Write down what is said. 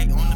right on